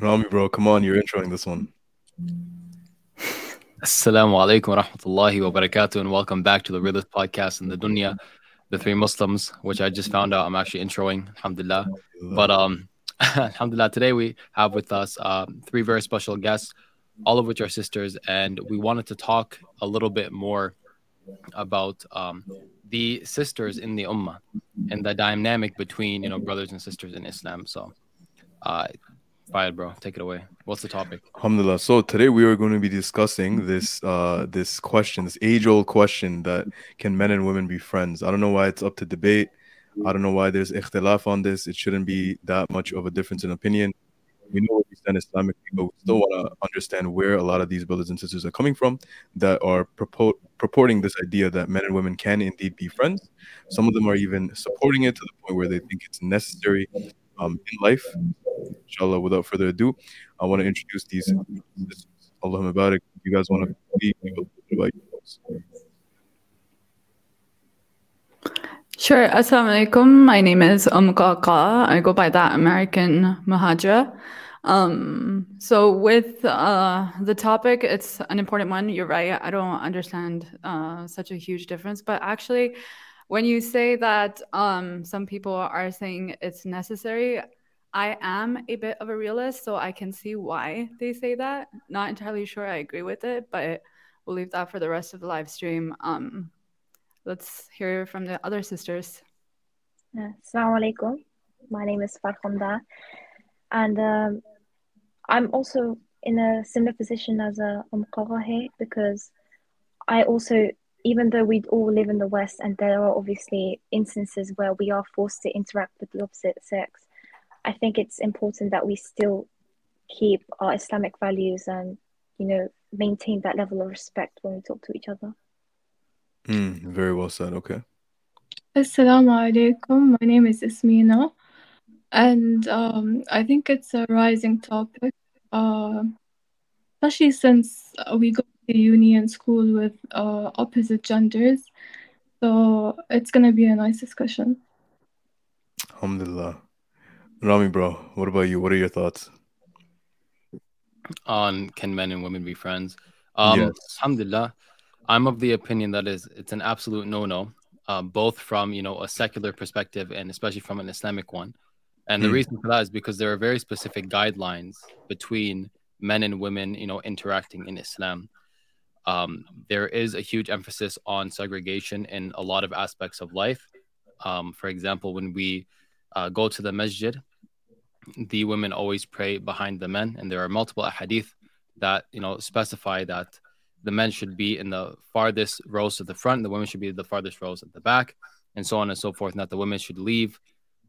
Rami, bro, come on, you're introing this one. Assalamu alaikum wa rahmatullahi wa barakatuh, and welcome back to the realest podcast in the dunya, the three Muslims, which I just found out I'm actually introing, alhamdulillah. But um, alhamdulillah, today we have with us uh, three very special guests, all of which are sisters, and we wanted to talk a little bit more about um, the sisters in the ummah and the dynamic between you know brothers and sisters in Islam. So, uh, Fayed, bro, take it away. What's the topic? Alhamdulillah. So today we are going to be discussing this uh this question, this age-old question that can men and women be friends? I don't know why it's up to debate. I don't know why there's ikhtilaf on this. It shouldn't be that much of a difference in opinion. We know what we stand Islamically, but we still want to understand where a lot of these brothers and sisters are coming from that are purport, purporting this idea that men and women can indeed be friends. Some of them are even supporting it to the point where they think it's necessary um, in life. Inshallah, without further ado, I want to introduce these. Allah Mubarak. You guys want to speak about? Sure. Assalamu alaikum. My name is Um. I go by that American Mahajra. Um, so with uh, the topic, it's an important one. You're right. I don't understand uh, such a huge difference, but actually, when you say that um, some people are saying it's necessary, I am a bit of a realist, so I can see why they say that. Not entirely sure I agree with it, but we'll leave that for the rest of the live stream. Um, let's hear from the other sisters. Uh, Assalamu alaikum. My name is Farhanda, and um, I'm also in a similar position as a um because I also even though we all live in the West and there are obviously instances where we are forced to interact with the opposite sex, I think it's important that we still keep our Islamic values and, you know, maintain that level of respect when we talk to each other. Mm, very well said. Okay. Assalamu alaikum. My name is Yasmin, and um, I think it's a rising topic, uh, especially since we go to uni and school with uh, opposite genders. So it's gonna be a nice discussion. Alhamdulillah. Rami, bro, what about you? What are your thoughts? On can men and women be friends? Um, yes. Alhamdulillah, I'm of the opinion that is it's an absolute no-no, uh, both from you know a secular perspective and especially from an Islamic one. And the mm. reason for that is because there are very specific guidelines between men and women, you know, interacting in Islam um, there is a huge emphasis on segregation in a lot of aspects of life. Um, for example, when we uh, go to the masjid, the women always pray behind the men, and there are multiple hadith that you know specify that the men should be in the farthest rows to the front, the women should be the farthest rows at the back, and so on and so forth. And that the women should leave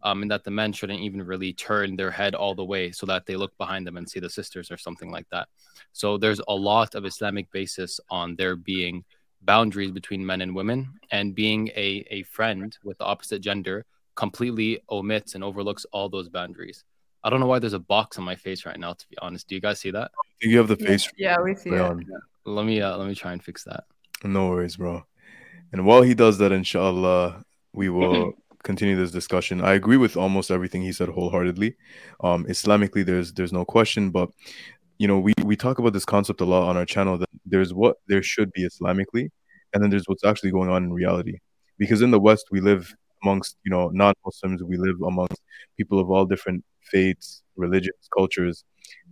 um, and that the men shouldn't even really turn their head all the way so that they look behind them and see the sisters or something like that. So there's a lot of Islamic basis on there being boundaries between men and women, and being a, a friend with the opposite gender completely omits and overlooks all those boundaries. I don't know why there's a box on my face right now. To be honest, do you guys see that? I think you have the face. Yeah, we see it. Let me uh, let me try and fix that. No worries, bro. And while he does that, inshallah, we will continue this discussion. I agree with almost everything he said wholeheartedly. Um, Islamically, there's there's no question, but you know, we we talk about this concept a lot on our channel that there's what there should be Islamically, and then there's what's actually going on in reality. Because in the West, we live amongst you know non-Muslims, we live amongst people of all different faiths, religions, cultures,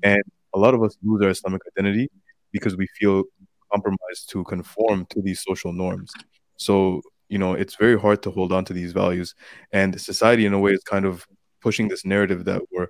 and a lot of us lose our Islamic identity because we feel compromised to conform to these social norms. So you know it's very hard to hold on to these values. And society in a way is kind of pushing this narrative that we're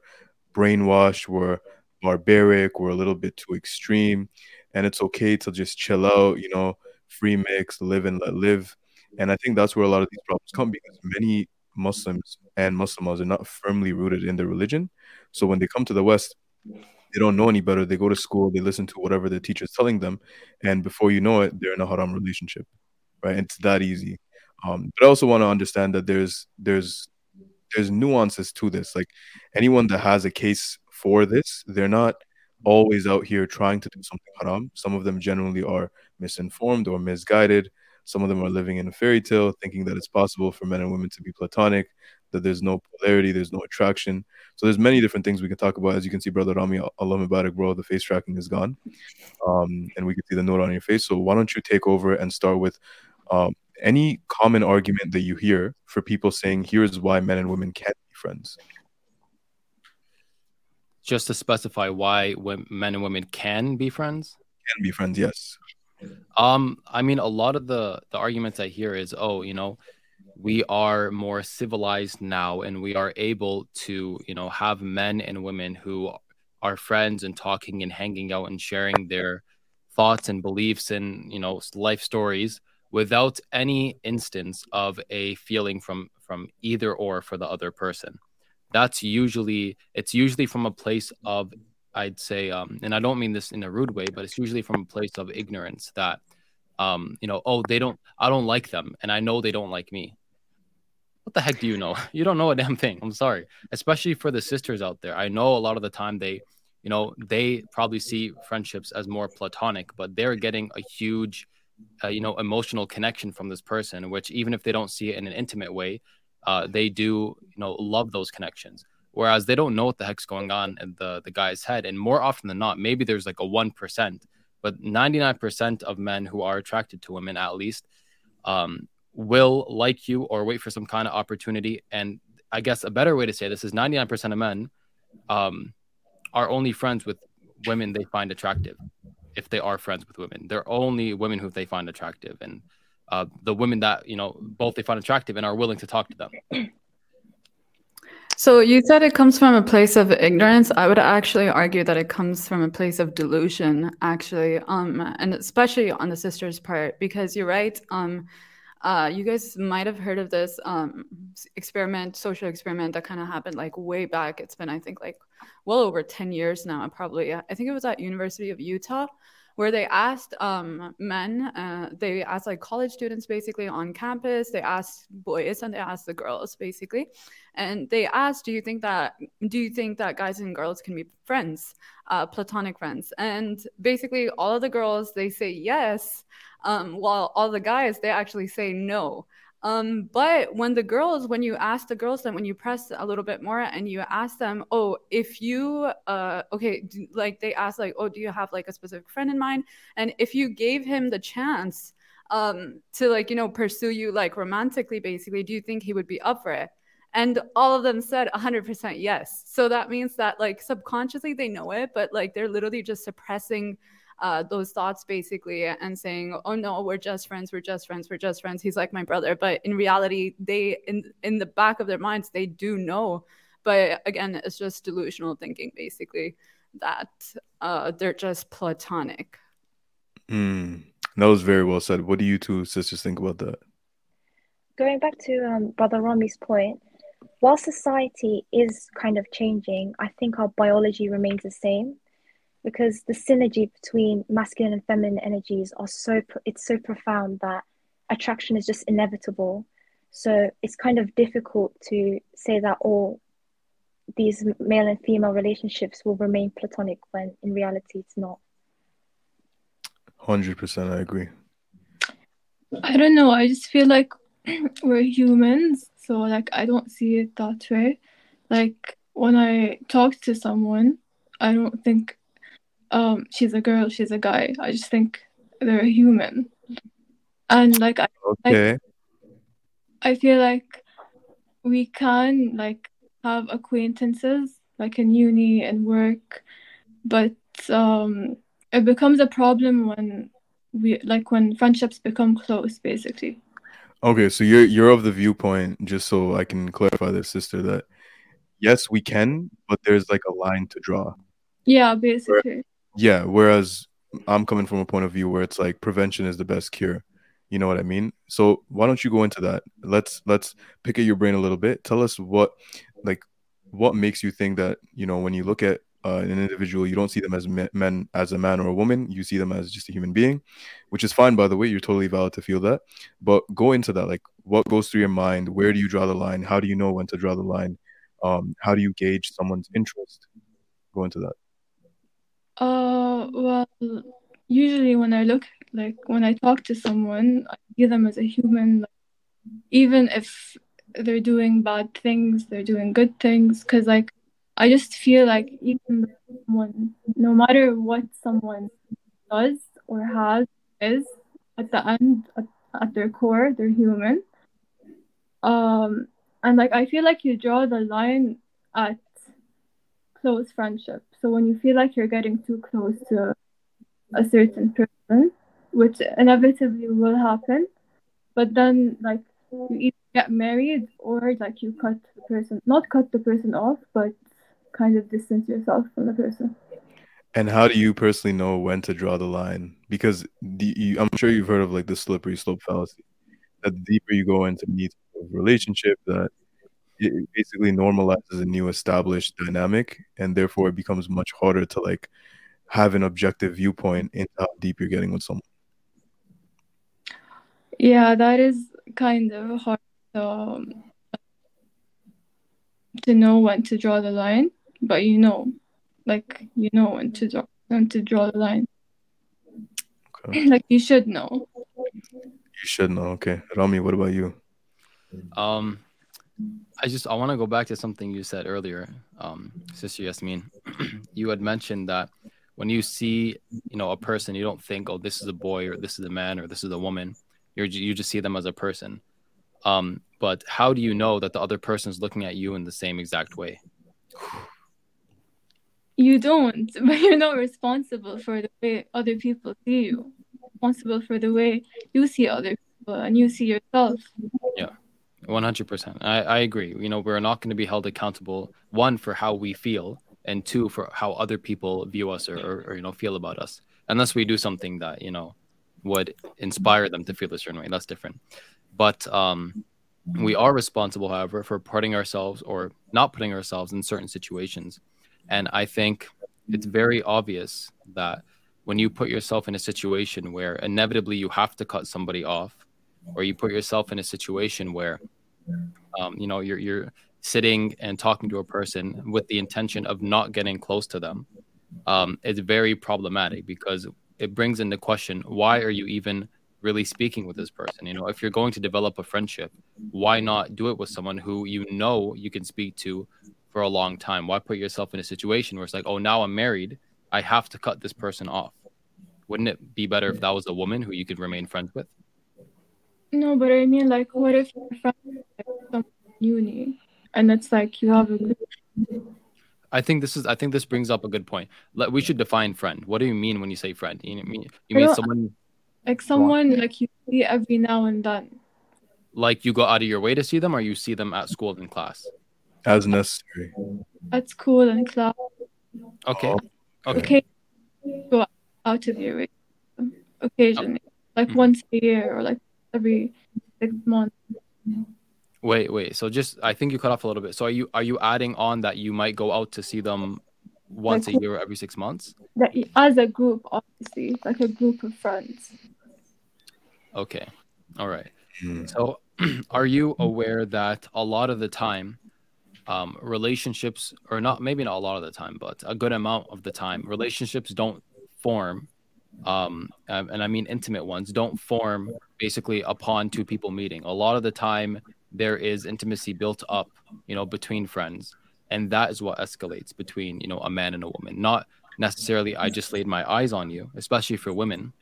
brainwashed we're barbaric we're a little bit too extreme. And it's okay to just chill out you know free mix live and let live and i think that's where a lot of these problems come because many muslims and muslims are not firmly rooted in their religion so when they come to the west they don't know any better they go to school they listen to whatever the teacher is telling them and before you know it they're in a haram relationship right it's that easy um, but I also want to understand that there's there's there's nuances to this. Like anyone that has a case for this, they're not always out here trying to do something haram. Some of them generally are misinformed or misguided. Some of them are living in a fairy tale, thinking that it's possible for men and women to be platonic, that there's no polarity, there's no attraction. So there's many different things we can talk about. As you can see, brother Rami, Allah Mubarak, bro, the face tracking is gone, um, and we can see the note on your face. So why don't you take over and start with um, any common argument that you hear for people saying, "Here's why men and women can't be friends." Just to specify why men and women can be friends. Can be friends, yes. Um, I mean, a lot of the the arguments I hear is, oh, you know, we are more civilized now, and we are able to, you know, have men and women who are friends and talking and hanging out and sharing their thoughts and beliefs and you know life stories without any instance of a feeling from from either or for the other person. That's usually it's usually from a place of I'd say, um, and I don't mean this in a rude way, but it's usually from a place of ignorance that, um, you know, oh, they don't, I don't like them, and I know they don't like me. What the heck do you know? You don't know a damn thing. I'm sorry, especially for the sisters out there. I know a lot of the time they, you know, they probably see friendships as more platonic, but they're getting a huge, uh, you know, emotional connection from this person, which even if they don't see it in an intimate way, uh, they do, you know, love those connections whereas they don't know what the heck's going on in the the guy's head. And more often than not maybe there's like a 1% but 99% of men who are attracted to women at least um, will like you or wait for some kind of opportunity. And i guess a better way to say this is 99% of men um, are only friends with women they find attractive if they are friends with women. They're only women who they find attractive. And uh, the women that you know both they find attractive and are willing to talk to them So you said it comes from a place of ignorance. I would actually argue that it comes from a place of delusion, actually, um, and especially on the sister's part, because you're right. Um, uh, you guys might have heard of this um, experiment, social experiment that kind of happened like way back. It's been, I think, like well over 10 years now, probably. I think it was at University of Utah where they asked um, men, uh, they asked like college students basically on campus, they asked boys and they asked the girls basically, and they asked, do you think that do you think that guys and girls can be friends, uh, platonic friends? And basically, all of the girls they say yes, um, while all the guys they actually say no. Um, but when the girls, when you ask the girls, then when you press a little bit more and you ask them, oh, if you, uh, okay, do, like they ask, like, oh, do you have like a specific friend in mind? And if you gave him the chance, um, to like, you know, pursue you like romantically, basically, do you think he would be up for it? And all of them said 100% yes. So that means that like subconsciously they know it, but like they're literally just suppressing uh, those thoughts basically and saying, "Oh no, we're just friends. We're just friends. We're just friends. He's like my brother." But in reality, they in in the back of their minds they do know. But again, it's just delusional thinking basically that uh, they're just platonic. Mm, that was very well said. What do you two sisters think about that? Going back to um, Brother Rami's point, while society is kind of changing, I think our biology remains the same because the synergy between masculine and feminine energies are so it's so profound that attraction is just inevitable. So it's kind of difficult to say that all these male and female relationships will remain platonic when in reality it's not. 100% i agree. I don't know i just feel like we're humans so like i don't see it that way. Like when i talk to someone i don't think um she's a girl, she's a guy. I just think they're a human. And like I okay. Like, I feel like we can like have acquaintances like in uni and work, but um it becomes a problem when we like when friendships become close basically. Okay, so you're you're of the viewpoint, just so I can clarify this, sister, that yes, we can, but there's like a line to draw. Yeah, basically. Yeah, whereas I'm coming from a point of view where it's like prevention is the best cure. You know what I mean? So why don't you go into that? Let's let's pick at your brain a little bit. Tell us what like what makes you think that you know when you look at uh, an individual, you don't see them as men as a man or a woman. You see them as just a human being, which is fine by the way. You're totally valid to feel that. But go into that. Like, what goes through your mind? Where do you draw the line? How do you know when to draw the line? Um, how do you gauge someone's interest? Go into that. Uh, well, usually when I look like when I talk to someone, I see them as a human. Like, even if they're doing bad things, they're doing good things. Because, like, I just feel like even someone, no matter what someone does or has, is at the end, at, at their core, they're human. Um, and like I feel like you draw the line at close friendship. So when you feel like you're getting too close to a certain person, which inevitably will happen, but then like you either get married or like you cut the person, not cut the person off, but kind of distance yourself from the person. And how do you personally know when to draw the line? Because the, you, I'm sure you've heard of like the slippery slope fallacy. That the deeper you go into any relationship, that it basically normalizes a new established dynamic, and therefore it becomes much harder to like have an objective viewpoint into how deep you're getting with someone. Yeah, that is kind of hard to, um, to know when to draw the line, but you know, like you know when to draw when to draw the line. Okay. like you should know. You should know. Okay, Rami, what about you? Um, I just I want to go back to something you said earlier, um, Sister Yasmin. you had mentioned that when you see you know a person, you don't think, oh, this is a boy or this is a man or this is a woman. You're you just see them as a person. Um, but how do you know that the other person is looking at you in the same exact way? You don't, but you're not responsible for the way other people see you. Responsible for the way you see other people and you see yourself. Yeah. 100%. I, I agree. You know, we're not going to be held accountable, one, for how we feel, and two, for how other people view us or, or, or, you know, feel about us. Unless we do something that, you know, would inspire them to feel a certain way. That's different. But um, we are responsible, however, for putting ourselves or not putting ourselves in certain situations and I think it's very obvious that when you put yourself in a situation where inevitably you have to cut somebody off, or you put yourself in a situation where, um, you know, you're you're sitting and talking to a person with the intention of not getting close to them, um, it's very problematic because it brings into question why are you even really speaking with this person you know if you're going to develop a friendship why not do it with someone who you know you can speak to for a long time? Why put yourself in a situation where it's like, oh, now I'm married, I have to cut this person off? Wouldn't it be better if that was a woman who you could remain friends with? No, but I mean, like, what if you're friends with uni and it's like you have a good. I think this is. I think this brings up a good point. Let, we should define friend. What do you mean when you say friend? You mean you mean someone like someone like you see every now and then. Like you go out of your way to see them, or you see them at school in class as necessary. At school and class. Okay. Oh. Okay. okay. Go out of your way occasionally, oh. like mm-hmm. once a year or like every six months. Wait, wait. So just I think you cut off a little bit. So are you are you adding on that you might go out to see them once like, a year or every six months? That as a group, obviously, like a group of friends. Okay. All right. Hmm. So are you aware that a lot of the time um, relationships, or not maybe not a lot of the time, but a good amount of the time, relationships don't form, um, and I mean intimate ones, don't form basically upon two people meeting. A lot of the time, there is intimacy built up, you know, between friends, and that is what escalates between you know a man and a woman. Not necessarily I just laid my eyes on you, especially for women,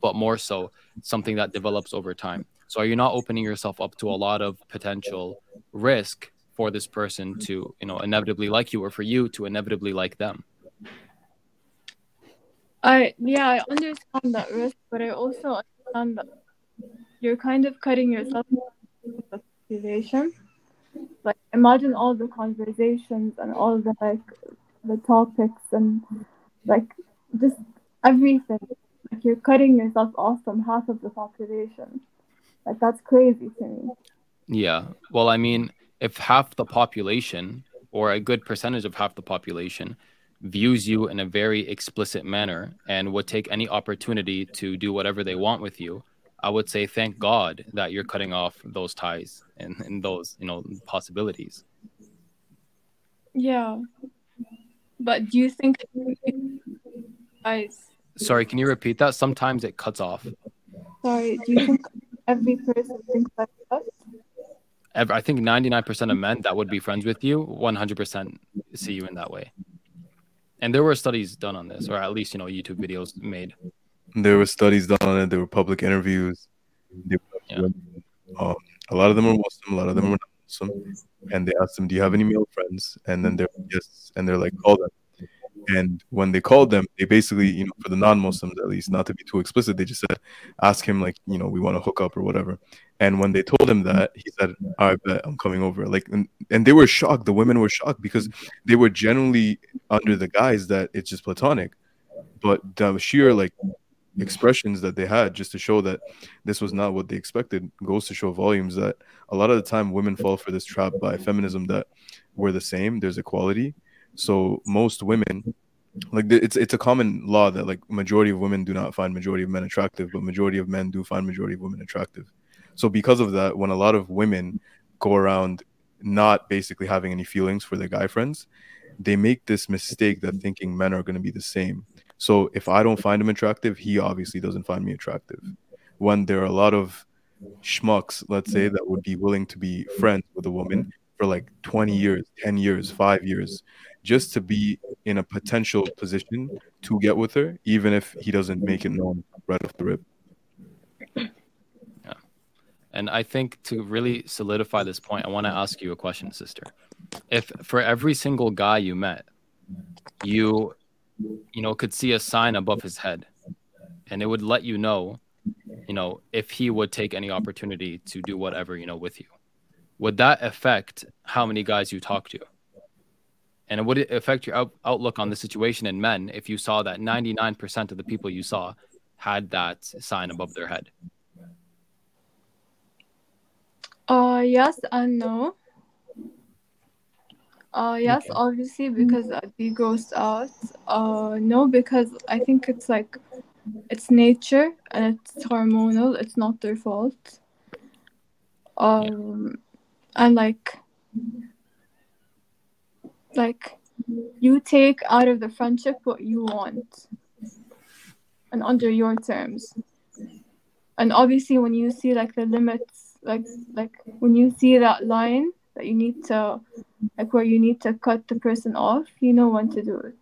but more so something that develops over time. So are you not opening yourself up to a lot of potential risk for this person to you know inevitably like you or for you to inevitably like them i yeah i understand that risk but i also understand that you're kind of cutting yourself the situation like imagine all the conversations and all the like the topics and like just everything. Like you're cutting yourself off from half of the population. Like that's crazy to me. Yeah. Well i mean if half the population or a good percentage of half the population views you in a very explicit manner and would take any opportunity to do whatever they want with you i would say thank god that you're cutting off those ties and, and those you know possibilities. Yeah. But do you think guys sorry can you repeat that? Sometimes it cuts off. Sorry do you think every person thinks like us I think 99% of men that would be friends with you 100% see you in that way. And there were studies done on this, or at least, you know, YouTube videos made. There were studies done on it. There were public interviews. Were, yeah. um, a lot of them are Muslim, a lot of them are not Muslim. And they asked them, Do you have any male friends? And then they're, Yes. And they're like, Call them. And when they called them, they basically, you know, for the non-Muslims at least, not to be too explicit, they just said, ask him like, you know, we want to hook up or whatever. And when they told him that, he said, I bet I'm coming over. Like, and, and they were shocked. The women were shocked because they were generally under the guise that it's just platonic. But the sheer like expressions that they had just to show that this was not what they expected goes to show volumes that a lot of the time women fall for this trap by feminism that we're the same, there's equality so most women, like it's it's a common law that like majority of women do not find majority of men attractive, but majority of men do find majority of women attractive. So because of that, when a lot of women go around not basically having any feelings for their guy friends, they make this mistake that thinking men are going to be the same. So if I don't find him attractive, he obviously doesn't find me attractive. When there are a lot of schmucks, let's say, that would be willing to be friends with a woman for like 20 years, 10 years, five years, just to be in a potential position to get with her, even if he doesn't make it known right off the rip. Yeah. And I think to really solidify this point, I want to ask you a question, sister. If for every single guy you met, you you know could see a sign above his head and it would let you know you know if he would take any opportunity to do whatever you know with you would that affect how many guys you talk to and would it affect your out- outlook on the situation in men if you saw that 99% of the people you saw had that sign above their head? Uh, yes and no. Uh, yes, okay. obviously, because I'd be grossed out. Uh, no, because I think it's like it's nature and it's hormonal. It's not their fault. Um, yeah. And like like you take out of the friendship what you want and under your terms. And obviously when you see like the limits like like when you see that line that you need to like where you need to cut the person off you know when to do it.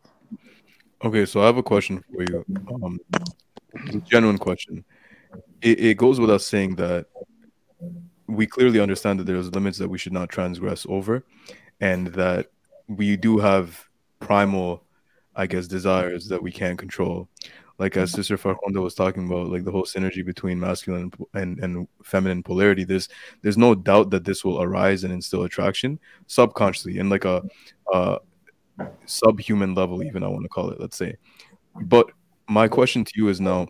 Okay so i have a question for you. Um genuine question. It, it goes without saying that we clearly understand that there's limits that we should not transgress over and that we do have primal, I guess, desires that we can't control. Like as Sister Farhonda was talking about, like the whole synergy between masculine and, and feminine polarity. There's there's no doubt that this will arise and instill attraction subconsciously in like a, a subhuman level, even I want to call it. Let's say. But my question to you is now: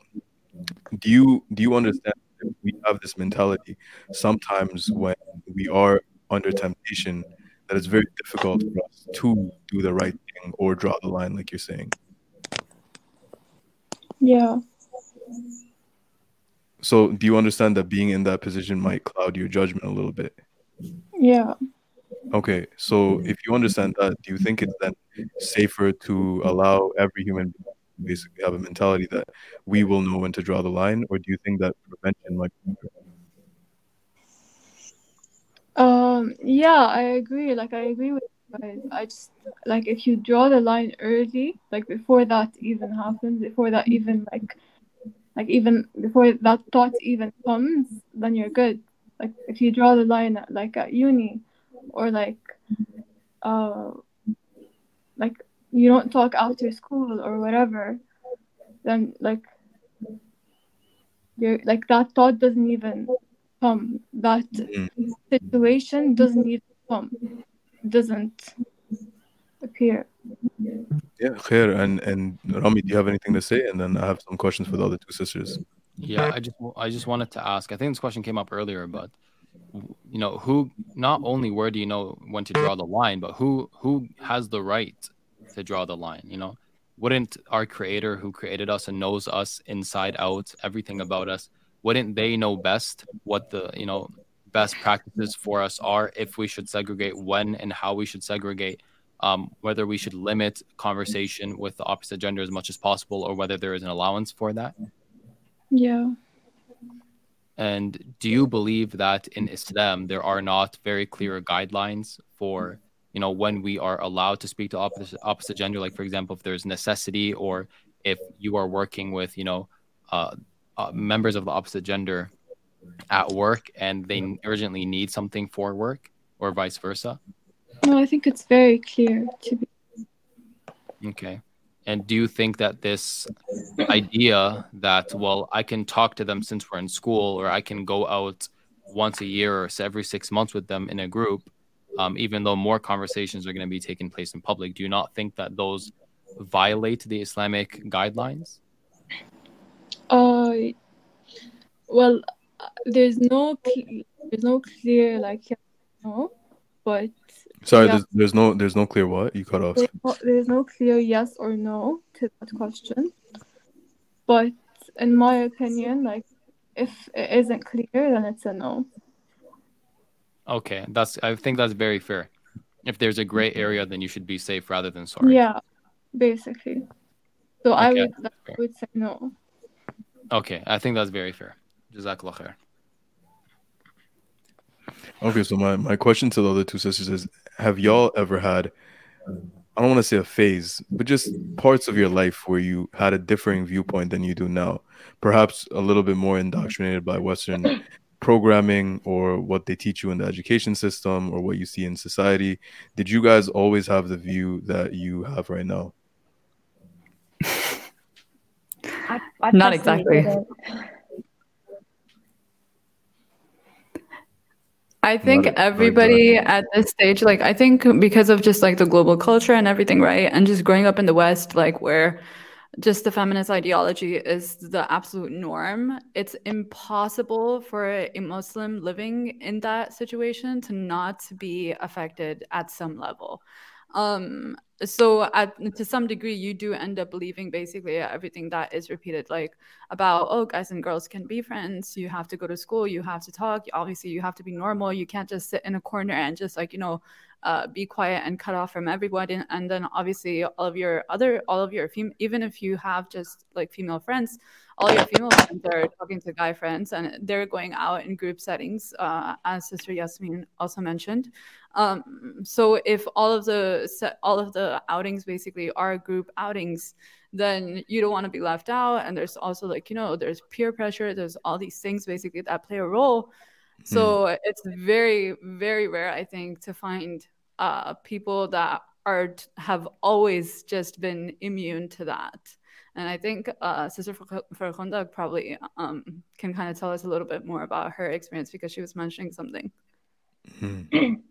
Do you do you understand we have this mentality sometimes when we are under temptation? that it's very difficult for us to do the right thing or draw the line, like you're saying. Yeah. So, do you understand that being in that position might cloud your judgment a little bit? Yeah. Okay, so if you understand that, do you think it's then safer to allow every human basically have a mentality that we will know when to draw the line, or do you think that prevention might be? Um, yeah, I agree. Like, I agree with you guys. I just like if you draw the line early, like before that even happens, before that even like, like even before that thought even comes, then you're good. Like if you draw the line at, like at uni, or like, uh, like you don't talk after school or whatever, then like, you're like that thought doesn't even come. That mm. situation doesn't even come. Doesn't appear. Yeah, khair. And and Rami, do you have anything to say? And then I have some questions for the other two sisters. Yeah, I just I just wanted to ask. I think this question came up earlier, but you know, who not only where do you know when to draw the line, but who who has the right to draw the line? You know, wouldn't our creator who created us and knows us inside out, everything about us, wouldn't they know best what the you know best practices for us are if we should segregate when and how we should segregate um, whether we should limit conversation with the opposite gender as much as possible or whether there is an allowance for that yeah And do you believe that in Islam there are not very clear guidelines for you know when we are allowed to speak to opposite opposite gender? Like for example, if there's necessity or if you are working with you know uh, uh, members of the opposite gender at work and they urgently need something for work or vice versa? No, I think it's very clear to be. Okay. And do you think that this idea that, well, I can talk to them since we're in school, or I can go out once a year or every six months with them in a group, um, even though more conversations are going to be taking place in public, do you not think that those violate the Islamic guidelines? Uh, well, there's no there's no clear like no, but Sorry, yeah. there's, there's, no there's no clear what you cut off. There's no, there's no clear yes or no to that question. But in my opinion, like if it isn't clear, then it's a no. Okay, that's I think that's very fair. If there's a gray area, then you should be safe rather than sorry. Yeah, basically. So okay, I would I would say no. Okay, I think that's very fair. Jazakallah khair. Okay, so my, my question to the other two sisters is have y'all ever had I don't want to say a phase, but just parts of your life where you had a differing viewpoint than you do now. Perhaps a little bit more indoctrinated by Western programming or what they teach you in the education system or what you see in society. Did you guys always have the view that you have right now? I, I Not exactly. I think everybody at this stage, like, I think because of just like the global culture and everything, right? And just growing up in the West, like, where just the feminist ideology is the absolute norm, it's impossible for a Muslim living in that situation to not be affected at some level. Um, so at, to some degree you do end up believing basically everything that is repeated like about oh guys and girls can be friends. You have to go to school. You have to talk. Obviously you have to be normal. You can't just sit in a corner and just like you know uh, be quiet and cut off from everybody. And then obviously all of your other all of your fem- even if you have just like female friends all your female friends are talking to guy friends and they're going out in group settings uh, as sister yasmin also mentioned um, so if all of the all of the outings basically are group outings then you don't want to be left out and there's also like you know there's peer pressure there's all these things basically that play a role so mm. it's very, very rare, I think, to find uh, people that are have always just been immune to that. And I think uh, Sister Farkhunda probably um, can kind of tell us a little bit more about her experience because she was mentioning something.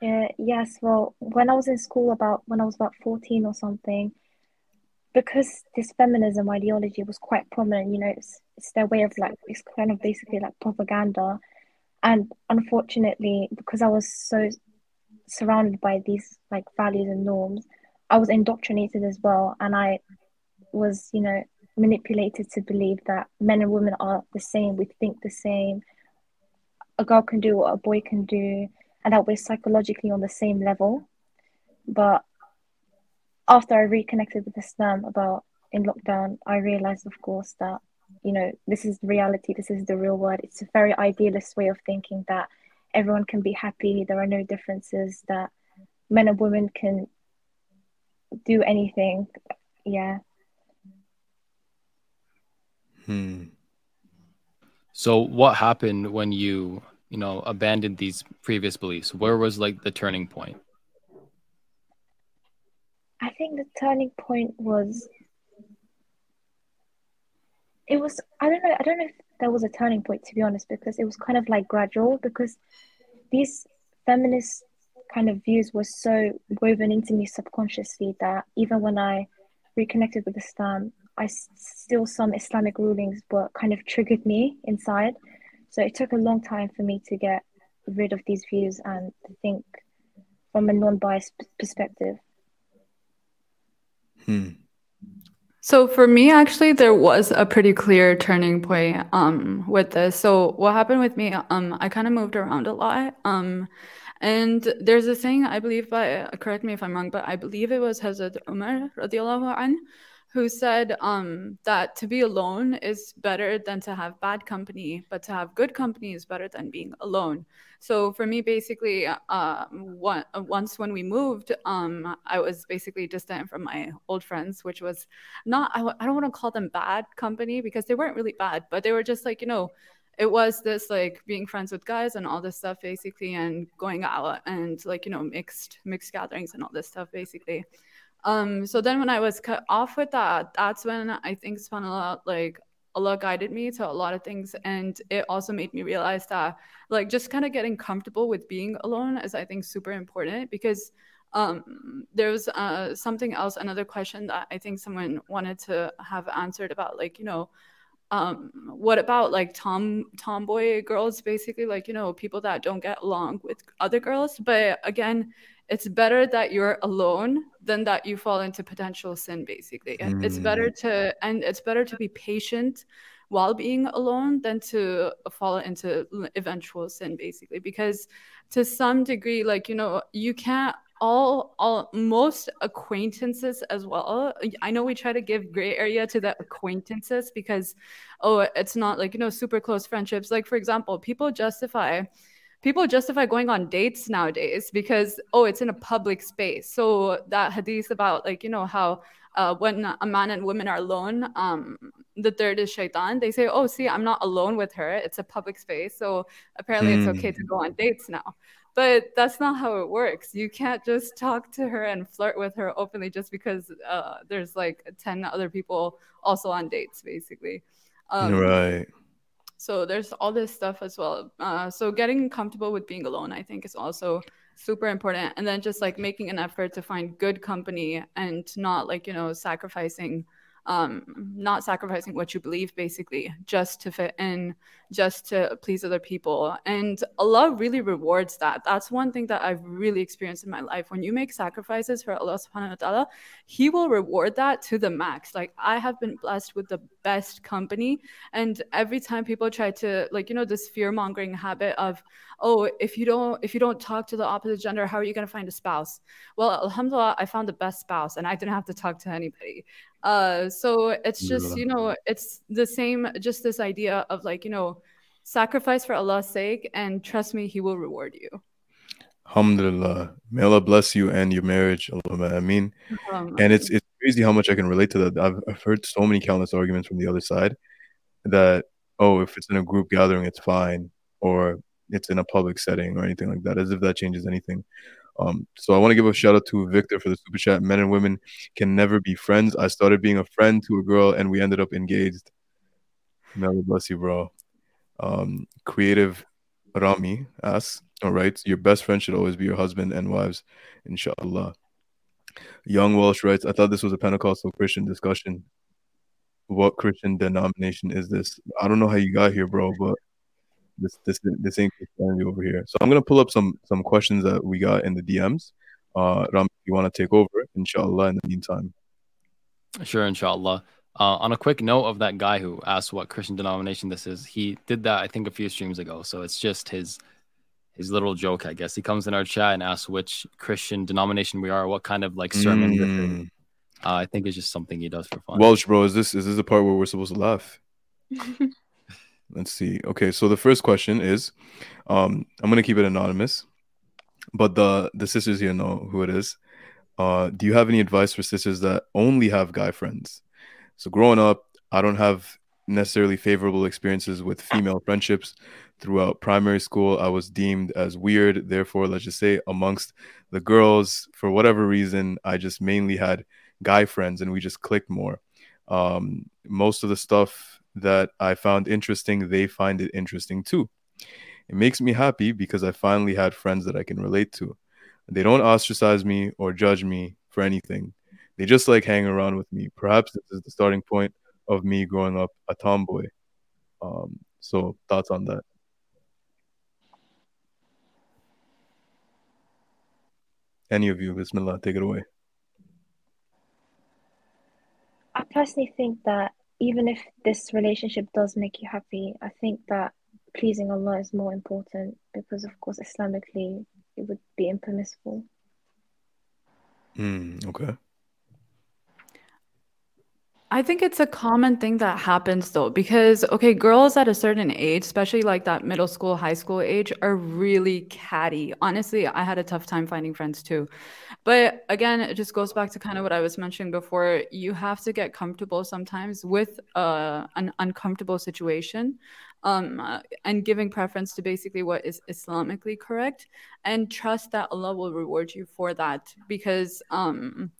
Uh, yes, well, when I was in school, about when I was about fourteen or something, because this feminism ideology was quite prominent, you know, it's, it's their way of like, it's kind of basically like propaganda. And unfortunately, because I was so surrounded by these like values and norms, I was indoctrinated as well. And I was, you know, manipulated to believe that men and women are the same, we think the same. A girl can do what a boy can do, and that we're psychologically on the same level. But after I reconnected with Islam about in lockdown, I realized, of course, that you know this is reality. This is the real world. It's a very idealist way of thinking that everyone can be happy. There are no differences. That men and women can do anything. Yeah. Hmm. So what happened when you, you know, abandoned these previous beliefs? Where was like the turning point? I think the turning point was it was I don't know I don't know if there was a turning point to be honest because it was kind of like gradual because these feminist kind of views were so woven into me subconsciously that even when I reconnected with Islam, I still some Islamic rulings were kind of triggered me inside. So it took a long time for me to get rid of these views and to think from a non-biased perspective. Hmm. So for me, actually, there was a pretty clear turning point um, with this. So what happened with me? Um, I kind of moved around a lot. Um, and there's a thing I believe by correct me if I'm wrong, but I believe it was Hazrat Umar radiallahu an, who said um, that to be alone is better than to have bad company, but to have good company is better than being alone. So for me, basically, uh, once when we moved, um, I was basically distant from my old friends, which was not, I don't want to call them bad company because they weren't really bad, but they were just like, you know, it was this like being friends with guys and all this stuff basically and going out and like you know mixed mixed gatherings and all this stuff basically. Um so then when i was cut off with that that's when i think subhanallah like allah guided me to a lot of things. And it also made me realize that like just kind of getting comfortable with being alone is i think super important because um there was uh something else another question that i think someone wanted to have answered about like you know um what about like tom tomboy girls basically like you know people that don't get along with other girls but again it's better that you're alone than that you fall into potential sin basically mm. it's better to and it's better to be patient while being alone than to fall into eventual sin basically because to some degree like you know you can't all all most acquaintances as well. I know we try to give gray area to the acquaintances because oh it's not like you know super close friendships. Like for example people justify people justify going on dates nowadays because oh it's in a public space. So that hadith about like you know how uh, when a man and women are alone um, the third is shaitan. They say oh see i'm not alone with her. It's a public space. So apparently mm. it's okay to go on dates now but that's not how it works. You can't just talk to her and flirt with her openly just because uh, there's like 10 other people also on dates, basically. Um, right. So there's all this stuff as well. Uh, so getting comfortable with being alone, I think, is also super important. And then just like making an effort to find good company and not like, you know, sacrificing um, not sacrificing what you believe, basically, just to fit in, just to please other people. And Allah really rewards that. That's one thing that I've really experienced in my life. When you make sacrifices for Allah subhanahu wa ta'ala, He will reward that to the max. Like, I have been blessed with the best company. And every time people try to, like, you know, this fear mongering habit of, oh, if you don't, if you don't talk to the opposite gender, how are you going to find a spouse? Well, alhamdulillah, I found the best spouse and I didn't have to talk to anybody. Uh, so it's just, you know, it's the same, just this idea of like, you know, sacrifice for Allah's sake and trust me, He will reward you. Alhamdulillah. May Allah bless you and your marriage. I mean, um, and it's it's crazy how much I can relate to that. I've, I've heard so many countless arguments from the other side that, oh, if it's in a group gathering, it's fine, or it's in a public setting or anything like that, as if that changes anything. Um, so I want to give a shout out to Victor for the super chat. Men and women can never be friends. I started being a friend to a girl and we ended up engaged. May bless you, bro. Um, creative Rami asks, all right, your best friend should always be your husband and wives, inshallah. Young Welsh writes, I thought this was a Pentecostal Christian discussion. What Christian denomination is this? I don't know how you got here, bro, but this this this ain't Christianity over here. So I'm gonna pull up some some questions that we got in the DMs. Uh, Ram, you want to take over, inshallah. In the meantime, sure, inshallah. Uh, on a quick note of that guy who asked what Christian denomination this is, he did that I think a few streams ago. So it's just his his little joke, I guess. He comes in our chat and asks which Christian denomination we are, what kind of like sermon. Mm. Uh, I think it's just something he does for fun. Welsh, bro, is this is this the part where we're supposed to laugh? Let's see. Okay, so the first question is, um, I'm gonna keep it anonymous, but the the sisters here know who it is. Uh, do you have any advice for sisters that only have guy friends? So growing up, I don't have necessarily favorable experiences with female friendships. Throughout primary school, I was deemed as weird. Therefore, let's just say amongst the girls, for whatever reason, I just mainly had guy friends, and we just clicked more. Um, most of the stuff that I found interesting, they find it interesting too. It makes me happy because I finally had friends that I can relate to. They don't ostracize me or judge me for anything. They just like hang around with me. Perhaps this is the starting point of me growing up a tomboy. Um, so, thoughts on that? Any of you, Bismillah, take it away. I personally think that even if this relationship does make you happy, I think that pleasing Allah is more important because, of course, Islamically, it would be impermissible. Mm, okay. I think it's a common thing that happens though, because okay, girls at a certain age, especially like that middle school, high school age, are really catty. Honestly, I had a tough time finding friends too. But again, it just goes back to kind of what I was mentioning before. You have to get comfortable sometimes with uh, an uncomfortable situation um, and giving preference to basically what is Islamically correct and trust that Allah will reward you for that because um,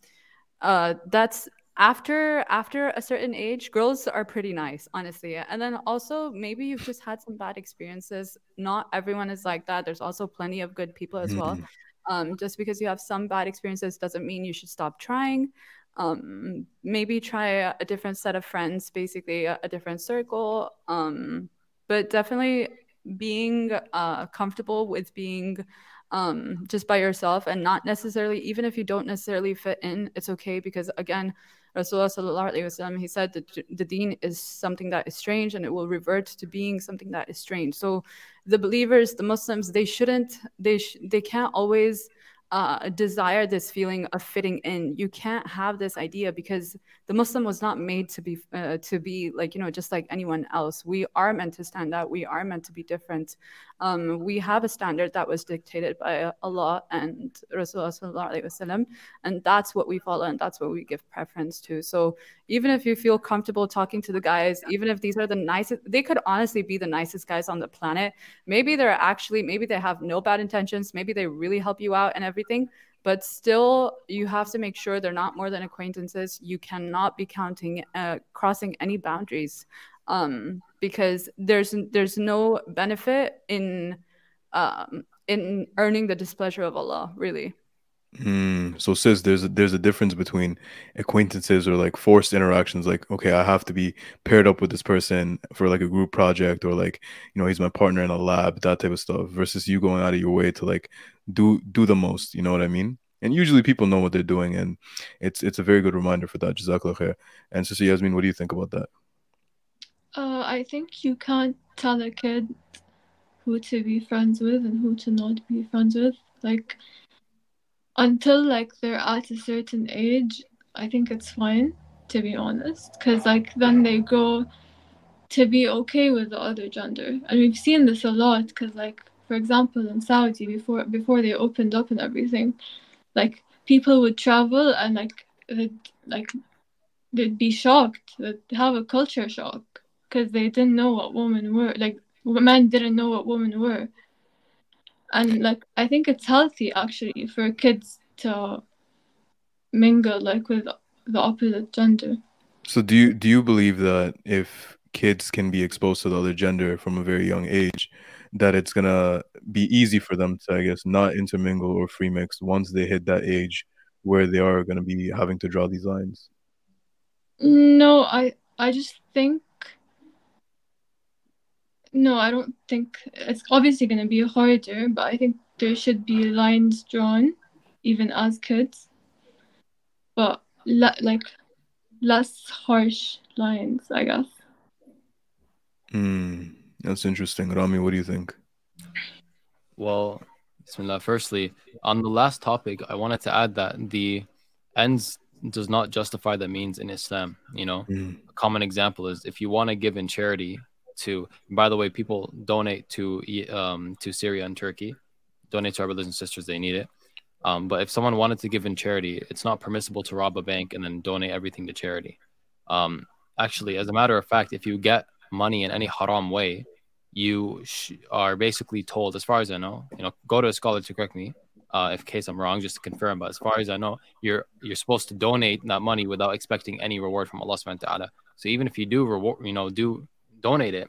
uh, that's after after a certain age girls are pretty nice honestly. And then also maybe you've just had some bad experiences. Not everyone is like that. There's also plenty of good people as well. Mm-hmm. um, just because you have some bad experiences doesn't mean you should stop trying. Um, maybe try a, a, different set of friends basically a, a different circle. Um, but definitely being uh, comfortable with being um, just by yourself and not necessarily even if you don't necessarily fit in it's okay because again Rasulullah he said that the deen is something that is strange and it will revert to being something that is strange. So the believers, the Muslims, they shouldn't, they, sh- they can't always uh, desire this feeling of fitting in. You can't have this idea because the Muslim was not made to be uh, to be like you know just like anyone else. We are meant to stand out. We are meant to be different. Um, we have a standard that was dictated by Allah and Rasulullah and that's what we follow and that's what we give preference to. So even if you feel comfortable talking to the guys, even if these are the nicest, they could honestly be the nicest guys on the planet. Maybe they're actually maybe they have no bad intentions. Maybe they really help you out and everything but still you have to make sure they're not more than acquaintances you cannot be counting uh, crossing any boundaries um, because there's there's no benefit in um, in earning the displeasure of Allah really Mm, so sis, there's a, there's a difference between acquaintances or like forced interactions. Like, okay, I have to be paired up with this person for like a group project, or like, you know, he's my partner in a lab, that type of stuff. Versus you going out of your way to like do do the most. You know what I mean? And usually people know what they're doing, and it's it's a very good reminder for that. Jazakallah khair. And Sister Yasmin, what do you think about that? Uh, I think you can't tell a kid who to be friends with and who to not be friends with. Like until like they're at a certain age, I think it's fine to be honest, because like then they grow to be okay with the other gender, and we've seen this a lot. Because like for example in Saudi before before they opened up and everything, like people would travel and like they'd, like they'd be shocked, they'd have a culture shock because they didn't know what women were like men didn't know what women were. And like i think it's healthy actually for kids to mingle like with the opposite gender. So do you do you believe that if kids can be exposed to the other gender from a very young age that it's gonna be easy for them to i guess not intermingle or free mix once they hit that age where they are gonna be having to draw these lines? No i i just think no, I don't think it's obviously going to be harder, but I think there should be lines drawn, even as kids. But le- like less harsh lines, I guess. Hmm, that's interesting. Rami, what do you think? Well, Bismillah. Firstly, on the last topic, I wanted to add that the ends does not justify the means in Islam. You know, mm. a common example is if you want to give in charity, to by the way people donate to um, to syria and turkey. Donate to our brothers and sisters they need it. Um, but if someone wanted to give in charity it's not permissible to rob a bank and then donate everything to charity. Um, actually as a matter of fact if you get money in any haram way you sh- are basically told as far as i know you know go to a scholar to correct me uh, if case i'm wrong just to confirm but as far as i know you're you're supposed to donate that money without expecting any reward from allah subhanahu wa ta'ala. So even if you do reward you know do donate it,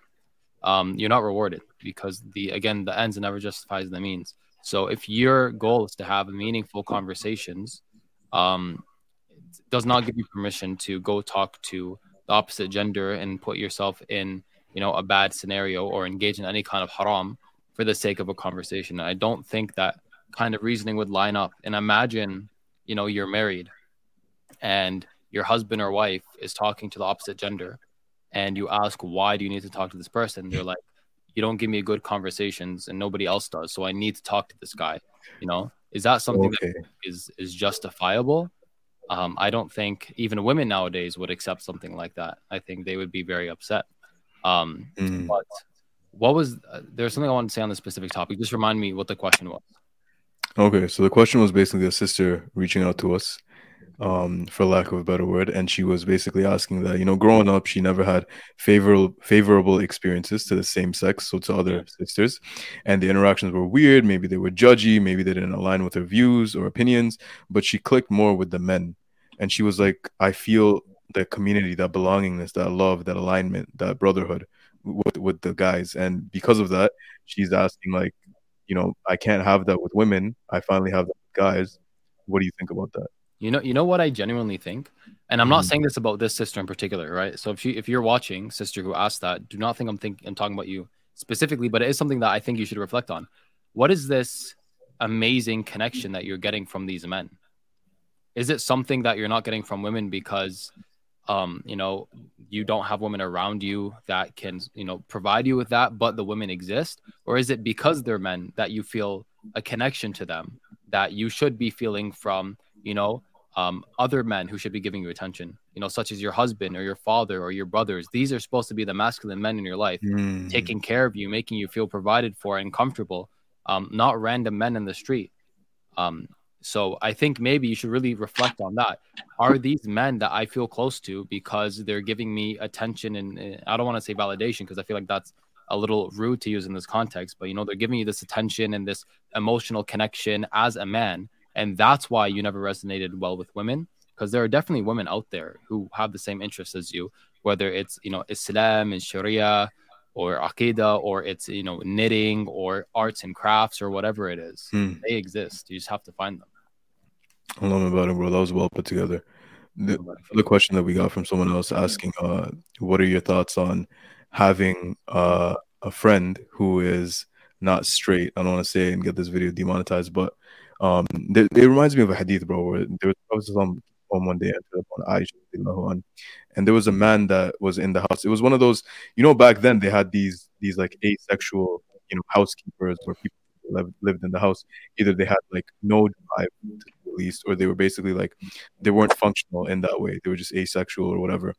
um, you're not rewarded because the again the ends never justifies the means. So if your goal is to have meaningful conversations, um, does not give you permission to go talk to the opposite gender and put yourself in you know a bad scenario or engage in any kind of haram for the sake of a conversation. I don't think that kind of reasoning would line up. And imagine, you know, you're married and your husband or wife is talking to the opposite gender and you ask why do you need to talk to this person they're like you don't give me good conversations and nobody else does so i need to talk to this guy you know is that something okay. that is is justifiable um, I don't think even women nowadays would accept something like that. I think they would be very upset. Um, mm. But what was uh, there's something I want to say on this specific topic? Just remind me what the question was. Okay, so the question was basically a sister reaching out to us um, for lack of a better word. And she was basically asking that, you know, growing up, she never had favorable favorable experiences to the same sex, so to other sisters, and the interactions were weird. Maybe they were judgy, maybe they didn't align with her views or opinions, but she clicked more with the men. And she was like, I feel the community, that belongingness, that love, that alignment, that brotherhood with with the guys. And because of that, she's asking like, you know, I can't have that with women. I finally have that with guys. What do you think about that? You know, you know what I genuinely think, and I'm not mm-hmm. saying this about this sister in particular, right? So if you if you're watching, sister who asked that, do not think I'm think I'm talking about you specifically, but it is something that I think you should reflect on. What is this amazing connection that you're getting from these men? Is it something that you're not getting from women because um, you know, you don't have women around you that can, you know, provide you with that, but the women exist? Or is it because they're men that you feel a connection to them that you should be feeling from, you know, um, other men who should be giving you attention, you know, such as your husband or your father or your brothers. These are supposed to be the masculine men in your life, mm. taking care of you, making you feel provided for and comfortable, um, not random men in the street. Um, so I think maybe you should really reflect on that. Are these men that I feel close to because they're giving me attention and, and I don't want to say validation because I feel like that's a little rude to use in this context, but you know, they're giving you this attention and this emotional connection as a man and that's why you never resonated well with women because there are definitely women out there who have the same interests as you whether it's you know islam and sharia or aqidah or it's you know knitting or arts and crafts or whatever it is. Hmm. they exist. You just have to find them. I love about it bro. That was well put together. The, the question that we got from someone else asking uh what are your thoughts on having uh a friend who is not straight? I don't want to say and get this video demonetized but um, it, it reminds me of a hadith, bro. Where there was some on one day Aisha, and there was a man that was in the house. It was one of those, you know, back then they had these these like asexual, you know, housekeepers where people lived, in the house. Either they had like no drive to the least, or they were basically like they weren't functional in that way. They were just asexual or whatever.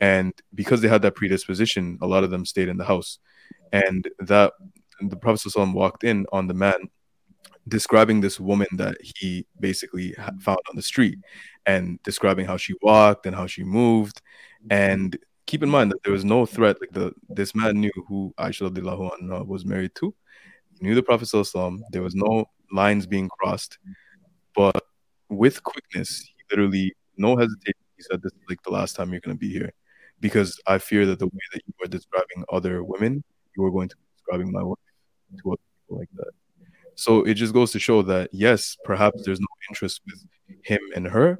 And because they had that predisposition, a lot of them stayed in the house. And that the Prophet walked in on the man describing this woman that he basically found on the street and describing how she walked and how she moved. And keep in mind that there was no threat like the this man knew who Aisha was married to. Knew the prophet there was no lines being crossed. But with quickness he literally no hesitation he said this is like the last time you're going to be here. Because i fear that the way that you are describing other women you are going to be describing my wife to other people like that so it just goes to show that yes, perhaps there's no interest with him and her,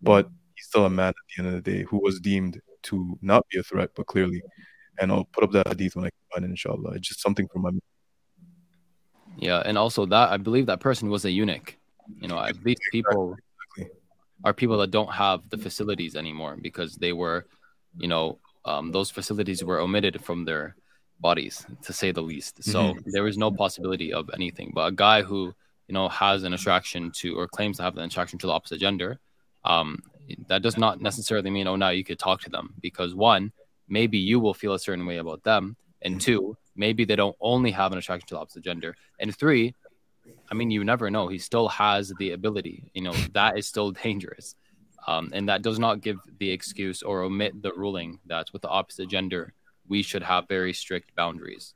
but he's still a man at the end of the day who was deemed to not be a threat, but clearly. And I'll put up that hadith when I can find it, inshallah. It's just something from my. Yeah, and also that I believe that person was a eunuch. You know, these people exactly. are people that don't have the facilities anymore because they were, you know, um, those facilities were omitted from their bodies to say the least. So mm-hmm. there is no possibility of anything. But a guy who you know has an attraction to or claims to have an attraction to the opposite gender, um, that does not necessarily mean oh now you could talk to them because one maybe you will feel a certain way about them, and mm-hmm. two maybe they don't only have an attraction to the opposite gender, and three. I mean, you never know. He still has the ability. You know, that is still dangerous. Um, and that does not give the excuse or omit the ruling that with the opposite gender we should have very strict boundaries.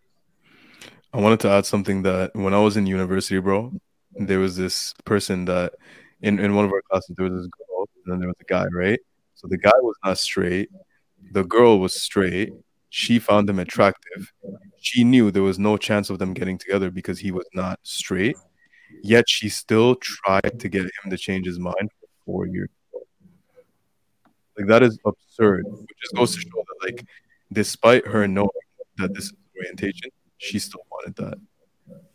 I wanted to add something that when I was in university, bro, there was this person that in, in one of our classes, there was this girl, and then there was a guy, right? So the guy was not straight, the girl was straight. She found him attractive. She knew there was no chance of them getting together because he was not straight. Yet she still tried to get him to change his mind for four years. Like that is absurd. Which just goes to show that like despite her knowing that this is orientation, she still wanted that.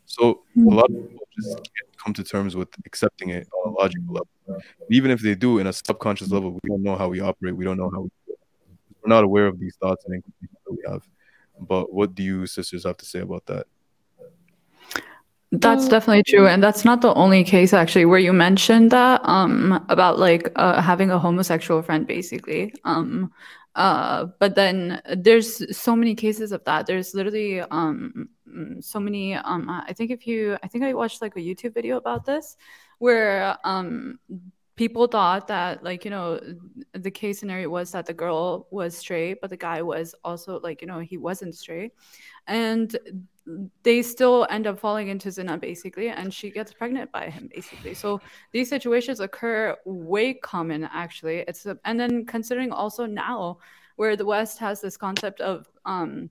So a lot of people just can't come to terms with accepting it on a logical level. Even if they do in a subconscious level, we don't know how we operate. We don't know how we we're not aware of these thoughts and inclinations that we have. But what do you sisters have to say about that? That's definitely true, and that's not the only case actually where you mentioned that um about like uh, having a homosexual friend, basically. Um, uh, but then there's so many cases of that. There's literally um so many um I think if you I think I watched like a YouTube video about this where um people thought that like you know the case scenario was that the girl was straight but the guy was also like you know he wasn't straight and they still end up falling into zina basically and she gets pregnant by him basically. So these situations occur way common actually. It's a, and then considering also now where the west has this concept of um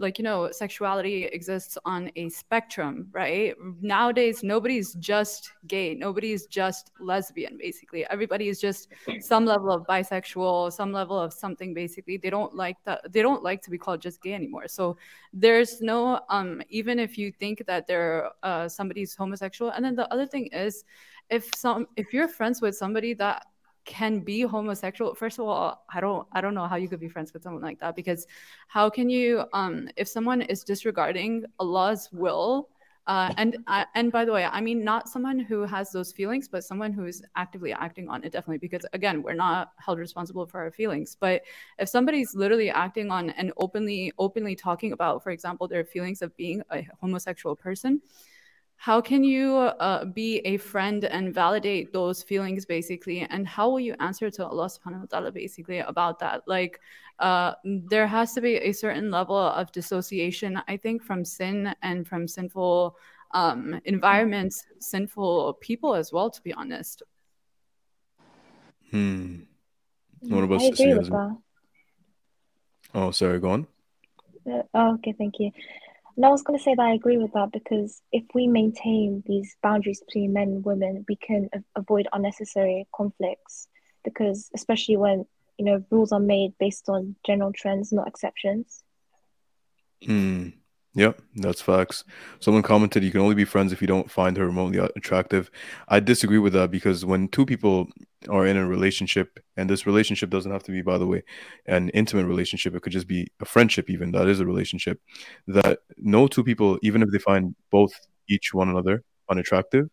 like you know sexuality exists on a spectrum right? Nowadays nobody's just gay. Nobody's just lesbian basically. Everybody is just some level of bisexual some level of something basically. They don't like that they don't like to be called just gay anymore. So there's no um even if you think that they're uh, somebody's homosexual. And then the other thing is if some if you're friends with somebody that can be homosexual first of all i don't i don't know how you could be friends with someone like that because how can you um if someone is disregarding allah's will uh, and uh, and by the way, I mean not someone who has those feelings, but someone who is actively acting on it. Definitely, because again, we're not held responsible for our feelings. But if somebody's literally acting on and openly openly talking about, for example, their feelings of being a homosexual person, how can you uh, be a friend and validate those feelings basically? And how will you answer to allah subhanahu wa ta'ala basically about that? Like uh, there has to be a certain level of dissociation i think from sin and from sinful um, environments sinful people as well to be honest. Hmm. What about I agree with that. oh sorry go on. Uh, oh, okay thank you and I was going to say that I agree with that because if we maintain these boundaries between men and women, we can avoid unnecessary conflicts. Because especially when you know rules are made based on general trends, not exceptions. Hmm. Yep, that's facts. Someone commented you can only be friends if you don't find her remotely attractive. I disagree with that because when two people are in a relationship, and this relationship doesn't have to be, by the way, an intimate relationship, it could just be a friendship, even that is a relationship, that no two people, even if they find both each one another unattractive,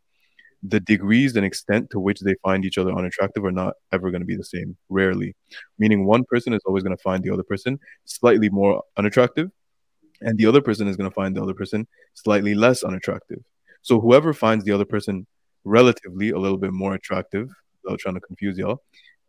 the degrees and extent to which they find each other unattractive are not ever going to be the same, rarely. Meaning one person is always going to find the other person slightly more unattractive and the other person is going to find the other person slightly less unattractive. So whoever finds the other person relatively a little bit more attractive, without trying to confuse y'all,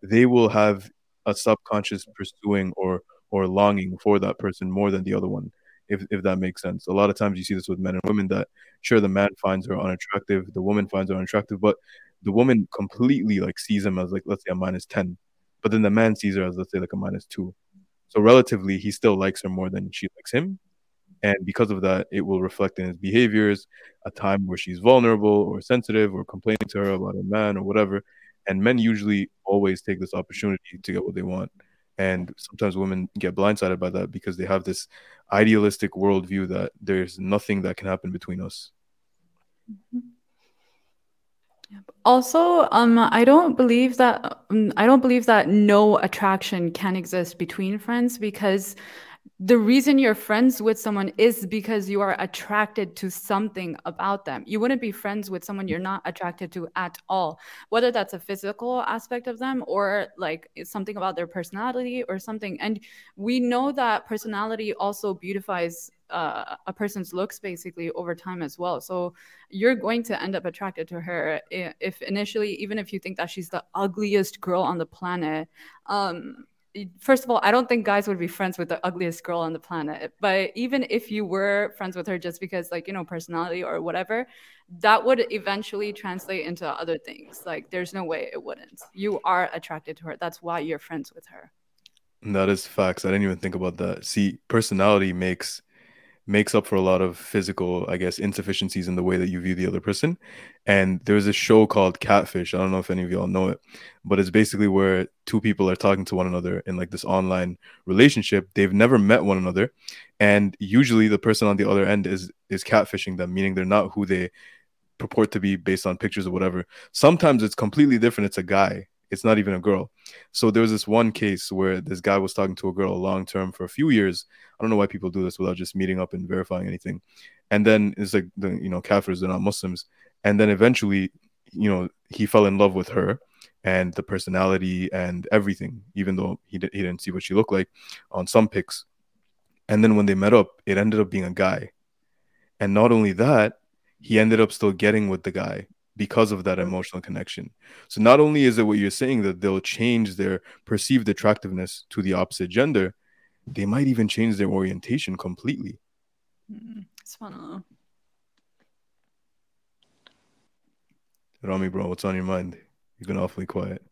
they will have a subconscious pursuing or or longing for that person more than the other one, if if that makes sense. A lot of times you see this with men and women that sure the man finds her unattractive, the woman finds her unattractive, but the woman completely like sees him as like let's say a minus ten, but then the man sees her as let's say like a minus two. So relatively, he still likes her more than she likes him, and because of that it will reflect in his behaviors a time where she's vulnerable or sensitive or complaining to her about a man or whatever. And men usually always take this opportunity to get what they want. And sometimes women get blindsided by that because they have this idealistic worldview that there's nothing that can happen between us. Also, um, I don't believe that um, I don't believe that no attraction can exist between friends because the reason you're friends with someone is because you are attracted to something about them. You wouldn't be friends with someone you're not attracted to at all, whether that's a physical aspect of them or like something about their personality or something. And we know that personality also beautifies uh, a person's looks basically over time as well. So you're going to end up attracted to her if initially, even if you think that she's the ugliest girl on the planet. Um, first of all, I don't think guys would be friends with the ugliest girl on the planet. But even if you were friends with her just because, like, you know, personality or whatever, that would eventually translate into other things. Like, there's no way it wouldn't. You are attracted to her. That's why you're friends with her. That is facts. I didn't even think about that. See, personality makes makes up for a lot of physical, I guess, insufficiencies in the way that you view the other person. And there's a show called Catfish. I don't know if any of y'all know it, but it's basically where two people are talking to one another in like this online relationship. They've never met one another, and usually the person on the other end is is catfishing them, meaning they're not who they purport to be based on pictures or whatever. Sometimes it's completely different. It's a guy it's not even a girl. So there was this one case where this guy was talking to a girl long term for a few years. I don't know why people do this without just meeting up and verifying anything. And then it's like the you know Kafirs are not Muslims. And then eventually, you know, he fell in love with her and the personality and everything, even though he, he didn't see what she looked like on some pics. And then when they met up, it ended up being a guy. And not only that, he ended up still getting with the guy because of that emotional connection. So not only is it what you're saying that they'll change their perceived attractiveness to the opposite gender, they might even change their orientation completely. Mm, it's fun. Rami, bro, what's on your mind? You've been awfully quiet.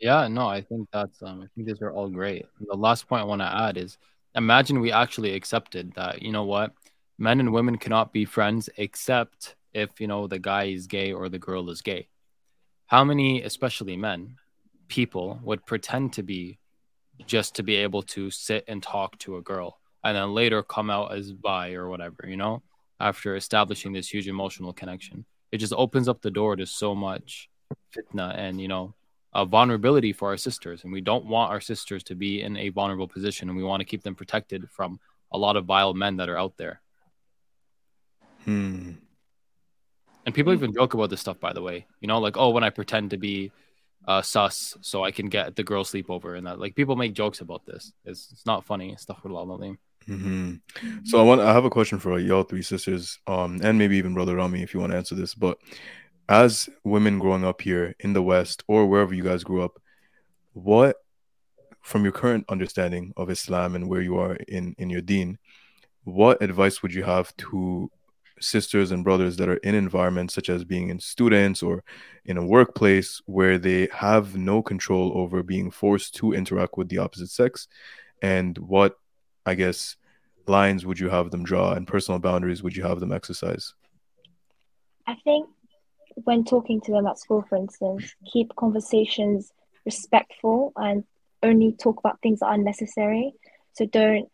Yeah, no, I think that's um, I think these are all great. The last point I want to add is imagine we actually accepted that, you know what, men and women cannot be friends except if, you know, the guy is gay or the girl is gay. How many, especially men, people would pretend to be just to be able to sit and talk to a girl and then later come out as bi or whatever, you know, after establishing this huge emotional connection. It just opens up the door to so much fitna and, you know, a vulnerability for our sisters. And we don't want our sisters to be in a vulnerable position and we want to keep them protected from a lot of vile men that are out there. Hmm. And people even joke about this stuff, by the way. You know, like, oh, when I pretend to be uh, sus so I can get the girl sleepover and that. Like, people make jokes about this. It's, it's not funny. Stuff with a lot of name. Mm-hmm. So I want I have a question for y'all three sisters, um, and maybe even brother Rami if you want to answer this. But as women growing up here in the West or wherever you guys grew up, what, from your current understanding of Islam and where you are in in your deen, what advice would you have to sisters and brothers that are in environments such as being in students or in a workplace where they have no control over being forced to interact with the opposite sex and what i guess lines would you have them draw and personal boundaries would you have them exercise I think when talking to them at school, for instance, keep conversations respectful and only talk about things that are necessary. So don't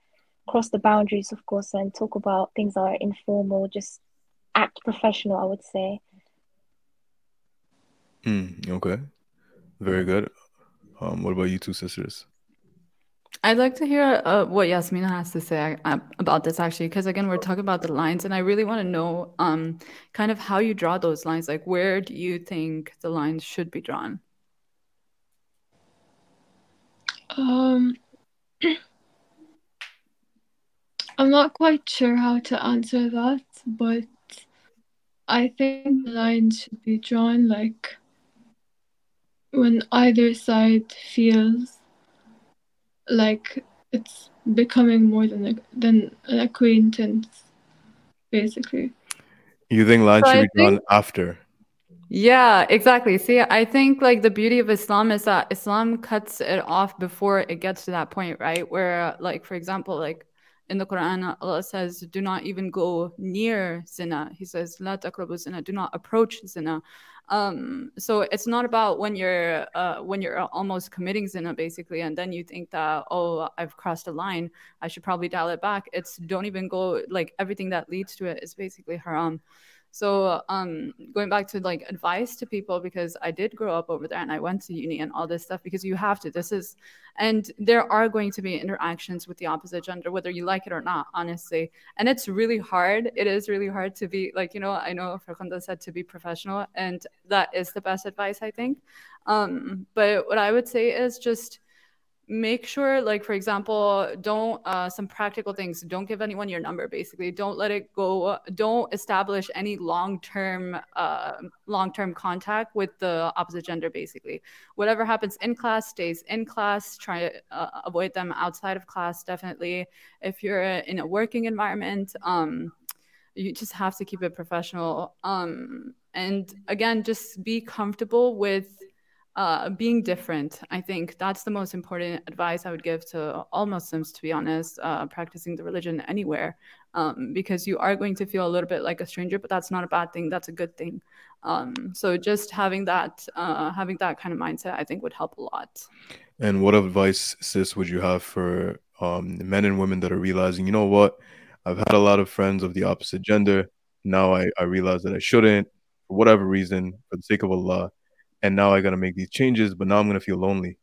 cross the boundaries, of course, and talk about things that are informal. Just act professional, I would say. Mm, okay, very good. Um, what about you two sisters? I'd like to hear uh, what Yasmina has to say uh, about this actually, because again, we're talking about the lines, and I really want to know um, kind of how you draw those lines. Like, where do you think the lines should be drawn? Um, I'm not quite sure how to answer that, but I think the line should be drawn like when either side feels like it's becoming more than a, than an acquaintance, basically. You think line so should I be drawn after? Yeah, exactly. See, I think like the beauty of Islam is that Islam cuts it off before it gets to that point, right? Where, like, for example, like in the Quran, Allah says, "Do not even go near zina." He says, "La taqrabu zina." Do not approach zina. Um, so it's not about when you're uh, when you're almost committing zina, basically, and then you think that oh, I've crossed a line, I should probably dial it back. It's don't even go like everything that leads to it is basically haram. So um, going back to like advice to people because I did grow up over there and I went to uni and all this stuff because you have to. This is, and there are going to be interactions with the opposite gender whether you like it or not, honestly. And it's really hard. It is really hard to be like you know I know Farkhanda said to be professional and that is the best advice I think. Um, but what I would say is just make sure like for example don't uh, some practical things. Don't give anyone your number basically. Don't let it go don't establish any long-term uh, long-term contact with the opposite gender basically. Whatever happens in class stays in class. Try to uh, avoid them outside of class definitely. If you're in a working environment um, you just have to keep it professional. Um, and again just be comfortable with uh, being different. I think that's the most important advice I would give to all Muslims, to be honest, uh, practicing the religion anywhere, um, because you are going to feel a little bit like a stranger, but that's not a bad thing. That's a good thing. Um, so just having that, uh, having that kind of mindset, I think would help a lot. And what advice, sis, would you have for um, men and women that are realizing, you know what, I've had a lot of friends of the opposite gender. Now I, I realize that I shouldn't, for whatever reason, for the sake of Allah and now I got to make these changes, but now I'm going to feel lonely.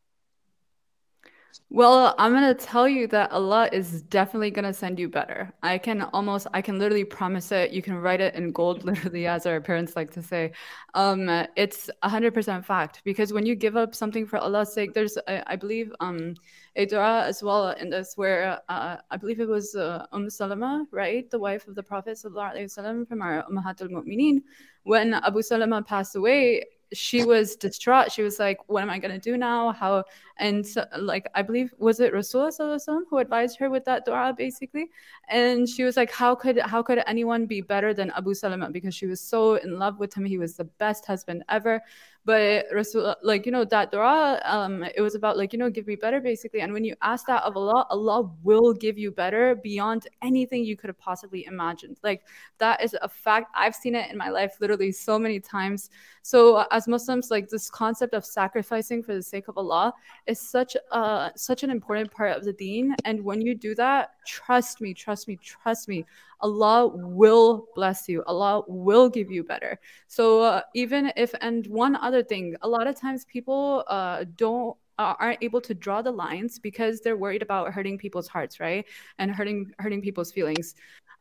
Well, I'm gonna tell you that Allah is definitely gonna send you better. I can almost, I can literally promise it. You can write it in gold, literally, as our parents like to say. Um, it's a hundred percent fact because when you give up something for Allah's sake, there's, I, I believe, um, a dua as well in this where uh, I believe it was uh, Umm Salama, right, the wife of the Prophet from our Ummahat al-Mu'mineen, when Abu Salama passed away she was distraught. She was like, "What am I gonna do now? How?" And so, like, I believe was it Rasulullah who advised her with that du'a, basically. And she was like, "How could how could anyone be better than Abu Salama? Because she was so in love with him. He was the best husband ever." But Rasul, like you know, that du'a, um, it was about like you know, give me better, basically. And when you ask that of Allah, Allah will give you better beyond anything you could have possibly imagined. Like that is a fact. I've seen it in my life literally so many times. So as Muslims, like this concept of sacrificing for the sake of Allah is such a such an important part of the deen. And when you do that, trust me, trust me, trust me, Allah will bless you. Allah will give you better. So uh, even if and one other thing, a lot of times people uh, don't uh, aren't able to draw the lines because they're worried about hurting people's hearts, right? And hurting hurting people's feelings.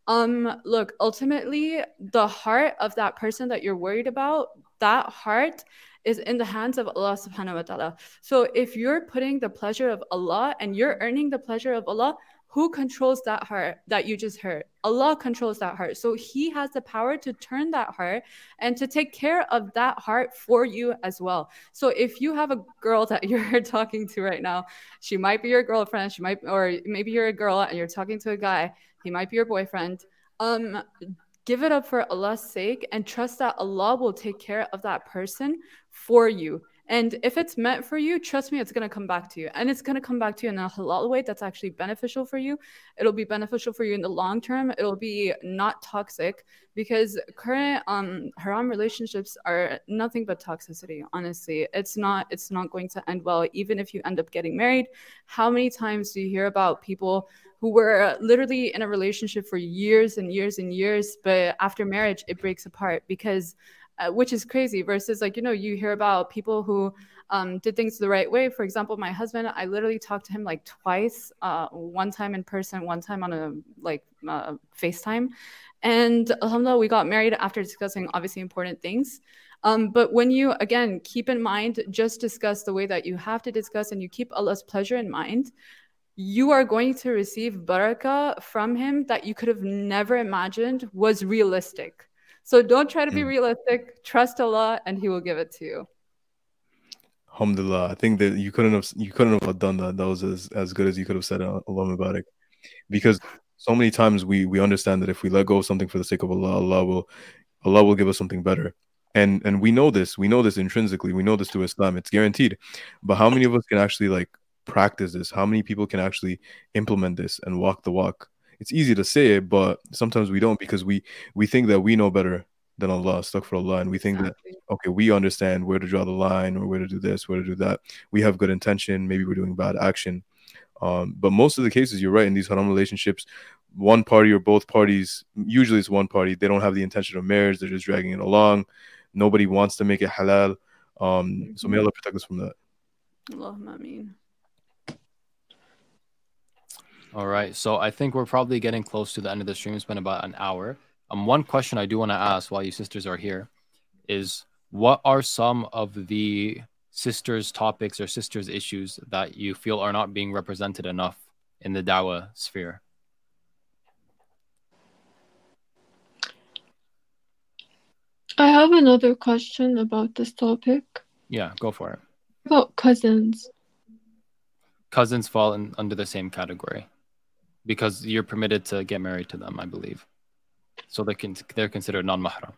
Um, look, ultimately, the heart of that person that you're worried about, that heart is in the hands of Allah subhanahu wa ta'ala. So if you're putting the pleasure of Allah and you're earning the pleasure of Allah, who controls that heart that you just heard? Allah controls that heart. So He has the power to turn that heart and to take care of that heart for you as well. So if you have a girl that you're talking to right now, she might be your girlfriend, she might, or maybe you're a girl and you're talking to a guy, he might be your boyfriend. Um, give it up for Allah's sake and trust that Allah will take care of that person for you. And if it's meant for you, trust me, it's going to come back to you. And it's going to come back to you in a halal way that's actually beneficial for you. It'll be beneficial for you in the long term. It'll be not toxic because current um, haram relationships are nothing but toxicity, honestly. It's not it's not going to end well even if you end up getting married. How many times do you hear about people who were literally in a relationship for years and years and years, but after marriage it breaks apart because uh, which is crazy versus like you know you hear about people who um, did things the right way. For example my husband i literally talked to him like twice uh, one time in person one time on a like uh, facetime. And alhamdulillah we got married after discussing obviously important things. Um, but when you again keep in mind just discuss the way that you have to discuss and you keep allah's pleasure in mind you are going to receive barakah from him that you could have never imagined was realistic so don't try to be mm. realistic. Trust Allah, and He will give it to you. Alhamdulillah. I think that you couldn't have you couldn't have done that. That was as, as good as you could have said uh, Allahumma barik. Because so many times we we understand that if we let go of something for the sake of Allah, Allah will Allah will give us something better. And and we know this. We know this intrinsically. We know this through Islam. It's guaranteed. But how many of us can actually like practice this? How many people can actually implement this and walk the walk? It's easy to say it, but sometimes we don't because we we think that we know better than Allah, astaghfirullah, and we think exactly. that okay, we understand where to draw the line or where to do this, where to do that. We have good intention, maybe we're doing bad action. Um, but most of the cases, you're right. In these haram relationships, one party or both parties, usually it's one party, they don't have the intention of marriage. They're just dragging it along. Nobody wants to make it halal. Um, so may Allah protect us from that. Allahumma ameen. All right. So I think we're probably getting close to the end of the stream. It's been about an hour. Um, one question I do want to ask while you sisters are here is what are some of the sisters' topics or sisters' issues that you feel are not being represented enough in the Dawa sphere? I have another question about this topic. Yeah, go for it. About cousins. Cousins fall in, under the same category because you're permitted to get married to them, I believe. So they can they're considered non-mahram.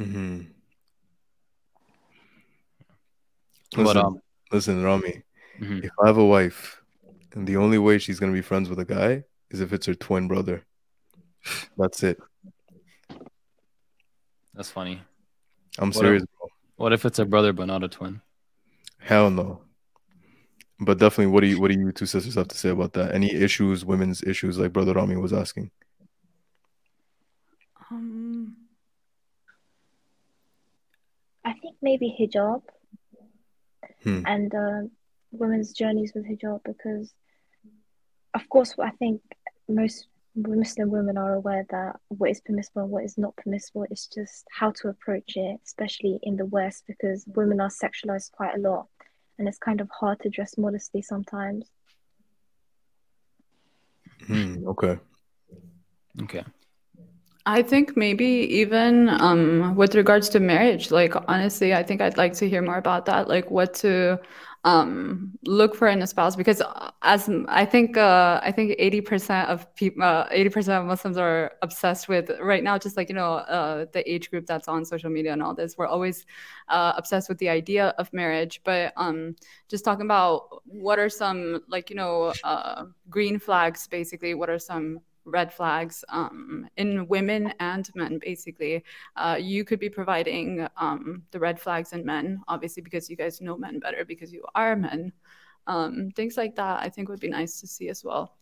Mm-hmm. Listen, but, um, listen, Rami. Mm-hmm. If I have a wife, and the only way she's gonna be friends with a guy is if it's her twin brother. That's it. That's funny. I'm what serious, if, bro. What if it's a brother but not a twin? Hell no. But definitely, what do you what do you two sisters have to say about that? Any issues, women's issues, like Brother Rami was asking? Um, I think maybe hijab Hmm. and uh, women's journeys with hijab because, of course, I think most Muslim women are aware that what is permissible and what is not permissible. It's just how to approach it, especially in the West, because women are sexualized quite a lot, and it's kind of hard to dress modestly sometimes. Hmm. Okay. Okay. I think maybe even um, with regards to marriage, like honestly, I think I'd like to hear more about that, like what to um, look for an a spouse, because uh, as I think, uh, I think eighty percent of people, uh, eighty percent of Muslims are obsessed with right now, just like you know, uh, the age group that's on social media and all this. We're always uh, obsessed with the idea of marriage, but um, just talking about what are some like you know uh, green flags, basically, what are some red flags um, in women and men basically uh, you could be providing um, the red flags in men obviously because you guys know men better because you are men um, things like that i think would be nice to see as well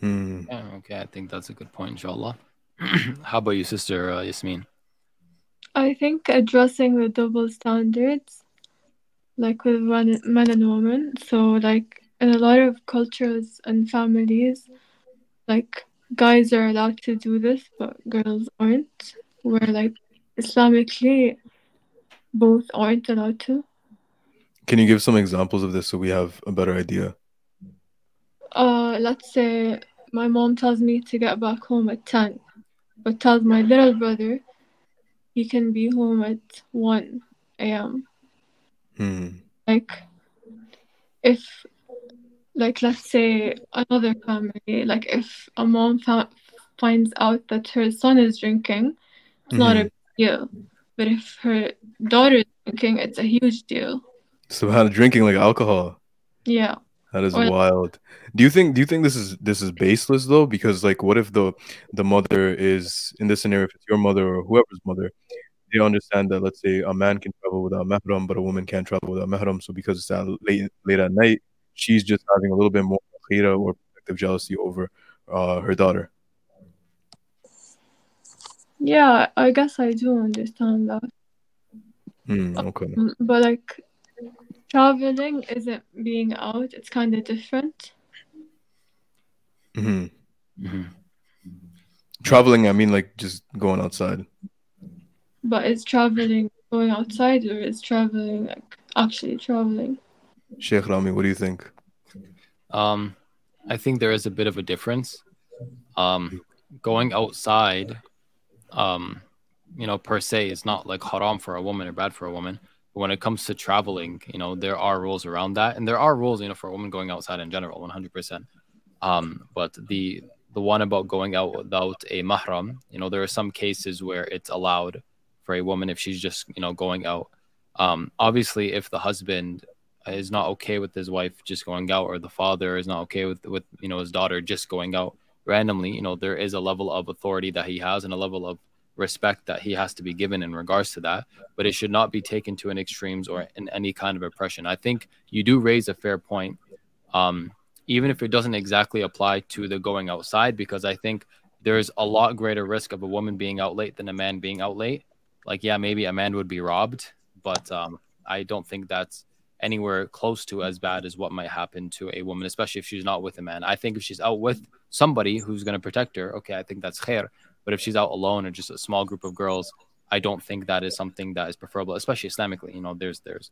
Hmm. Yeah, okay, I think that's a good point, inshallah. How about you, sister uh, Yasmin? I think addressing the double standards, like with men men and women. So, like in a lot of cultures and families, like guys are allowed to do this, but girls aren't. Where like Islamically, both aren't allowed to. Can you give some examples of this so we have a better idea? Uh, let's say my mom tells me to get back home at 10, but tells my little brother he can be home at 1 a.m. Hmm. Like, if, like, let's say another family, like, if a mom fa- finds out that her son is drinking, it's not a mm-hmm. big deal. But if her daughter is drinking, it's a huge deal. So how drinking like alcohol? Yeah. That is Or- wild. Do you think do you think this is this is baseless though? Because like what if the the mother is in this scenario, if it's your mother or whoever's mother, they understand that let's say a man can travel without mahram, but a woman can't travel without mahram. So because it's at late late at night, she's just having a little bit more ghira or protective jealousy over uh, her daughter. Yeah, I guess I do understand that. Hmm, okay. Mm, But like traveling isn't being out, it's kind of different. hmm hmm Traveling, I mean like just going outside. But is traveling going outside or is traveling like actually traveling? Sheikh Rami, what do you think? Um, I think there is a bit of a difference. Um, going outside, um, you know, per se, is not like haram for a woman or bad for a woman. But when it comes to traveling, you know, there are rules around that, and there are rules, you know, for a woman going outside in general, one hundred percent. Um, but the the one about going out without a mahram, you know, there are some cases where it's allowed for a woman if she's just, you know, going out. Um, obviously, if the husband is not okay with his wife just going out or the father is not okay with with you know his daughter just going out randomly you know there is a level of authority that he has and a level of respect that he has to be given in regards to that but it should not be taken to an extremes or in any kind of oppression. I think you do raise a fair point um even if it doesn't exactly apply to the going outside because i think there's a lot greater risk of a woman being out late than a man being out late. Like yeah maybe a man would be robbed but um i don't think that's anywhere close to as bad as what might happen to a woman, especially if she's not with a man. I think if she's out with somebody who's going to protect her, okay, I think that's khair. But if she's out alone or just a small group of girls, I don't think that is something that is preferable, especially Islamically. You know, there's there's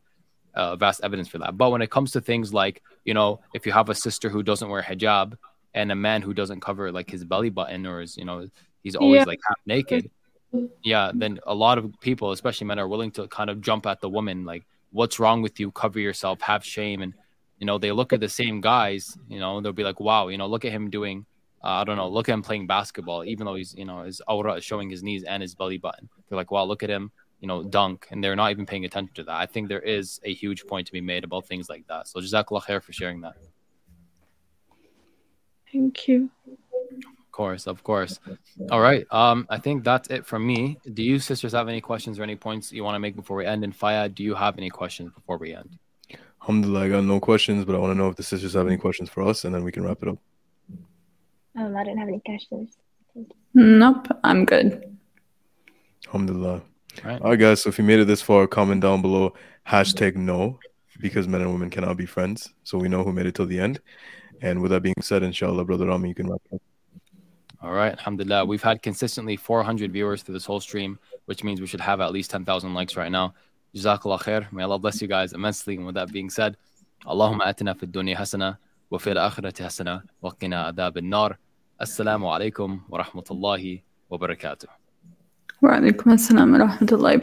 uh, vast evidence for that. But when it comes to things like, you know, if you have a sister who doesn't wear hijab and a man who doesn't cover like his belly button or is, you know, he's always Yeah. like half naked, yeah, then a lot of people, especially men, are willing to kind of jump at the woman, like, what's wrong with you? Cover yourself, have shame. And, you know, they look at the same guys, you know, they'll be like, wow, you know, look at him doing, uh, I don't know, look at him playing basketball, even though he's, you know, his awrah is showing his knees and his belly button. They're like, wow, look at him, you know, dunk. And they're not even paying attention to that. I think there is a huge point to be made about things like that. So, Jazakallah khair for sharing that. Thank you. Of course, of course. All right. Um, I think that's it from me. Do you sisters have any questions or any points you want to make before we end? And Faya, do you have any questions before we end? Alhamdulillah, I got no questions, but I want to know if the sisters have any questions for us, and then we can wrap it up. Um, I don't have any questions. nope i'm good Alhamdulillah. Right. All right, guys. So if you made it this far, comment down below hashtag no because men and women cannot be friends. So we know who made it till the end. And with that being said, inshallah, brother Rami, you can wrap up. All right, alhamdulillah. We've had consistently 400 viewers through this whole stream, which means we should have at least 10,000 likes right now. Jazakallah khair. May Allah bless you guys immensely. And with that being said, Allahumma atina fid dunya hasana wa fil akhirati hasana wa qina adab nar Assalamu alaikum wa rahmatullahi wa barakatuh. Wa alaikum assalam wa rahmatullahi